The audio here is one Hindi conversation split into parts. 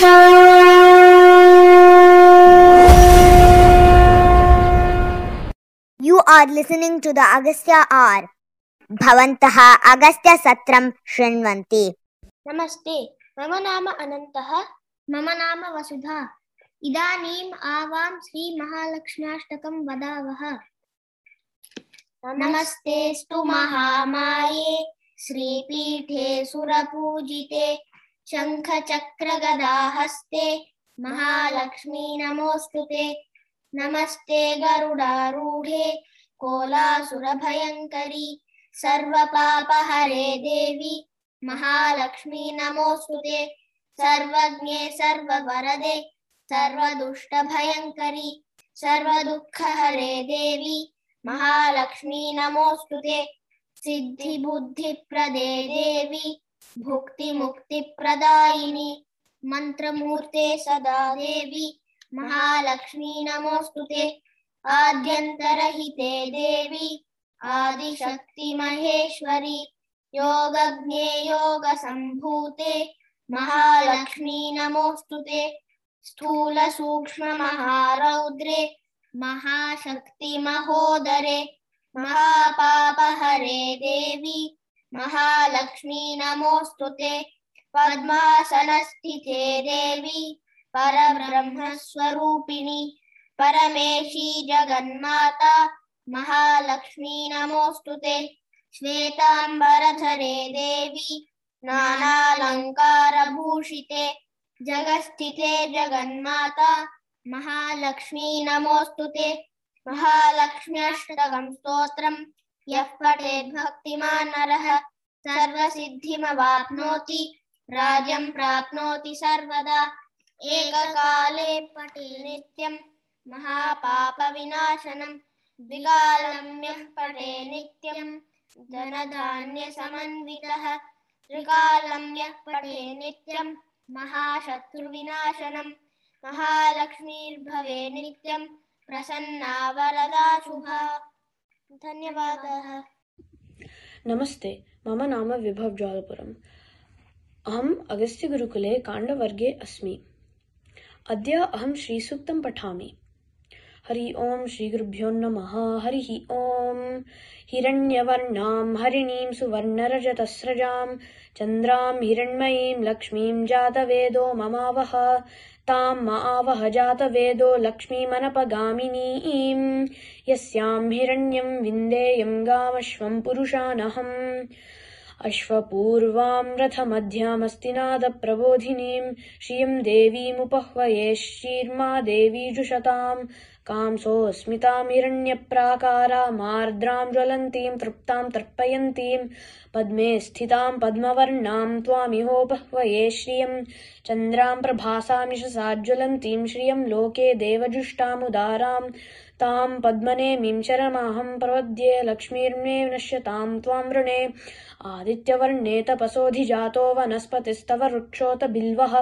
You are listening to the Agastya R. भवन्तः अगस्त्यसत्रं शृण्वन्ति। नमस्ते, मम नाम अनन्तः, मम नाम वसुधा। इदानीम् आवां श्रीमहालक्ष्म्याष्टकं वदावः। नमस्तेऽस्तु महामाये, श्रीपीठे सुरपूजिते शङ्खचक्रगदाहस्ते महालक्ष्मी नमोऽस्तु ते। नमस्ते गरुडारूढे कोलासुरभयङ्करी सर्वपापहरे देवी महालक्ष्मी नमोऽस्तु ते। सर्वज्ञे सर्ववरदे सर्वदुष्टभयङ्करी सर्वदुःखहरे देवी महालक्ष्मी नमोऽस्तु ते। सिद्धिबुद्धिप्रदे देवी भुक्तिमुक्तिप्रदायिनी मन्त्रमूर्ते सदा देवी। महालक्ष्मी नमोऽस्तु ते। आद्यन्तरहिते देवी। आदिशक्तिमहेश्वरी योगज्ञे योगसम्भूते। महालक्ष्मी नमोऽस्तु ते। स्थूलसूक्ष्ममहारौद्रे महाशक्तिमहोदरे महापापहरे देवी। महालक्ष्मी नमोऽस्तु ते। पद्मासनस्थिते देवी, परब्रह्मस्वरूपिणी, परमेशी जगन्माता, महालक्ष्मी नमोऽस्तु ते। देवी, नानालङ्कारभूषिते। जगस्थिते जगन्माता, महालक्ष्मी नमोऽस्तु ते। महालक्ष्म्यष्टकं स्तोत्रम्। यः पठेत् भक्तिमान् नरः, सर्वसिद्धिमवाप्नोति, राज्यं प्राप्नोति सर्वदा। एककाले पठे नित्यं महापापविनाशनं द्विकालं यः नित्यं धनधान्यसमन्वितः नित्यं महाशत्रुविनाशनं, महालक्ष्मीर्भवे नित्यं प्रसन्ना वरदा शुभा। धन्यवादः। नमस्ते, मम नाम विभव ज्वालपुरम्। अहम् अगस्त्यगुरुकुले काण्डवर्गे अस्मि। अद्य अहं श्रीसूक्तं पठामि। हरि ओं श्रीगुरुभ्यो नमः, हरिः ॐ हिरण्यवर्णां, हरिणीं सुवर्णरजतस्रजां, चन्द्रां, हिरण्मयीं लक्ष्मीं जातवेदो ममावह मावहजातवेदो लक्ष्मीमनपगामिनीम्। यस्याम् हिरण्यम् विन्देयम् गावश्वम् पुरुषानहम्। अश्वपूर्वाम् अश्वपूर्वाथमध्यामस्तिनादप्रबोधिनीम् श्रियम् देवीमुपह्वये शीर्मा देवीजुषताम् कांसोऽस्मितामिरण्यप्राकारामार्द्राम् ज्वलन्तीम् तृप्ताम् तर्पयन्तीम् पद्मे स्थिताम् पद्मवर्णाम् त्वामिहोपह्वये श्रियम् चन्द्राम् प्रभासामिषसा ज्वलन्तीम् श्रियम् लोके देवजुष्टामुदाराम् तां पद्मनेमीं शरमाहं प्रपद्ये लक्ष्मीर्मे नश्यतां त्वां वृणे। आदित्यवर्णे तपसोऽधिजातो वनस्पतिस्तव वृक्षोत बिल्वः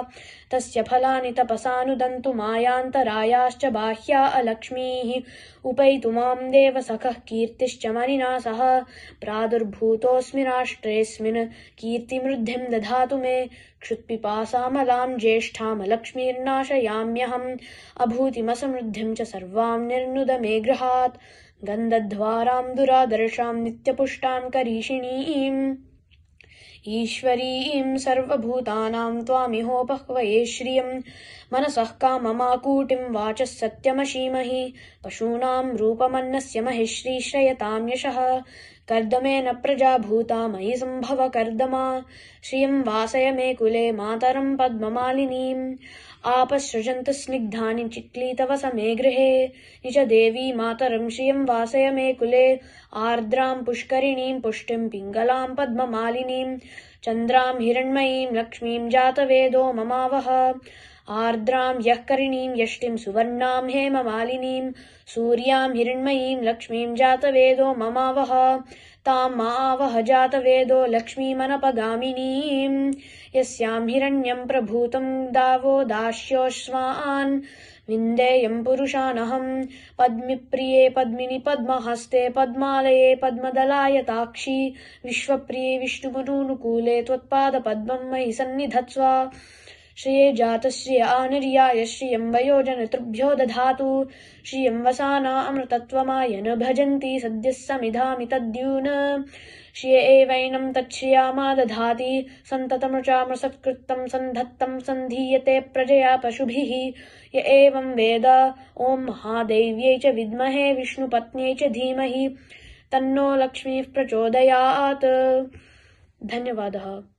तस्य फलानि तपसानुदन्तु मायान्तरायाश्च बाह्या अलक्ष्मीः। उपैतु मां देवसखः कीर्तिश्च मनिना सह प्रादुर्भूतोऽस्मि राष्ट्रेऽस्मिन् कीर्तिमृद्धिं दधातु मे क्षुत्पिपासामलां ज्येष्ठामलक्ष्मीर्नाशयाम्यहम् अभूतिमसमृद्धिं च सर्वां निर्नुद मे गृहात् गन्धद्वारां दुरादर्शां नित्यपुष्टां करीषिणीम् ईश्वरीं सर्वभूतानां त्वामिहोपह्वये श्रियं मनसः काममाकूटिं वाचः सत्यमशीमहि पशूनां रूपमन्नस्य महिश्री श्रयतां यशः कर्दमेन प्रजा भूता मयि सम्भव कर्दमा। श्रियं वासय मे कुले मातरं पद्ममालिनीम्। आपसृजन्तु स्निग्धानि चिक्लीतव समे गृहे। निज देवी मातरं श्रियं वासय मे कुले। आर्द्रां पुष्करिणीं पुष्टिं पिङ्गलां पद्ममालिनीं चन्द्रां हिरण्मयीं लक्ष्मीं जातवेदो ममावह आर्द्रां यः करिणीं यष्टिं सुवर्णां हेममालिनीं सूर्यां हिरण्मयीं लक्ष्मीं जातवेदो ममावह तां मावह जातवेदो लक्ष्मीमनपगामिनीं। यस्यां हिरण्यं प्रभूतं दावो दास्योऽश्वान् विन्देयं पुरुषानहम् पद्मिप्रिये पद्मिनि पद्महस्ते पद्मालये पद्मदलायताक्षी विश्वप्रिये विष्णुमनूनुकूले त्वत्पादपद्मं मयि सन्निधत्स्व श्रिये जातश्रिय आनिर्याय श्रियं वयोजनतृभ्यो दधातु। श्रियं वसाना अमृतत्वमाय न भजन्ति सद्यः समिधामि तद्यून श्रिय एवैनं तच्छ्रियामा दधाति सन्ततमृचामृसत्कृतं सन्धत्तं सन्धीयते प्रजया पशुभिः। य एवं वेद ॐ महादेव्यै च विद्महे विष्णुपत्न्यै च धीमहि। तन्नो लक्ष्मीः प्रचोदयात्। धन्यवादः।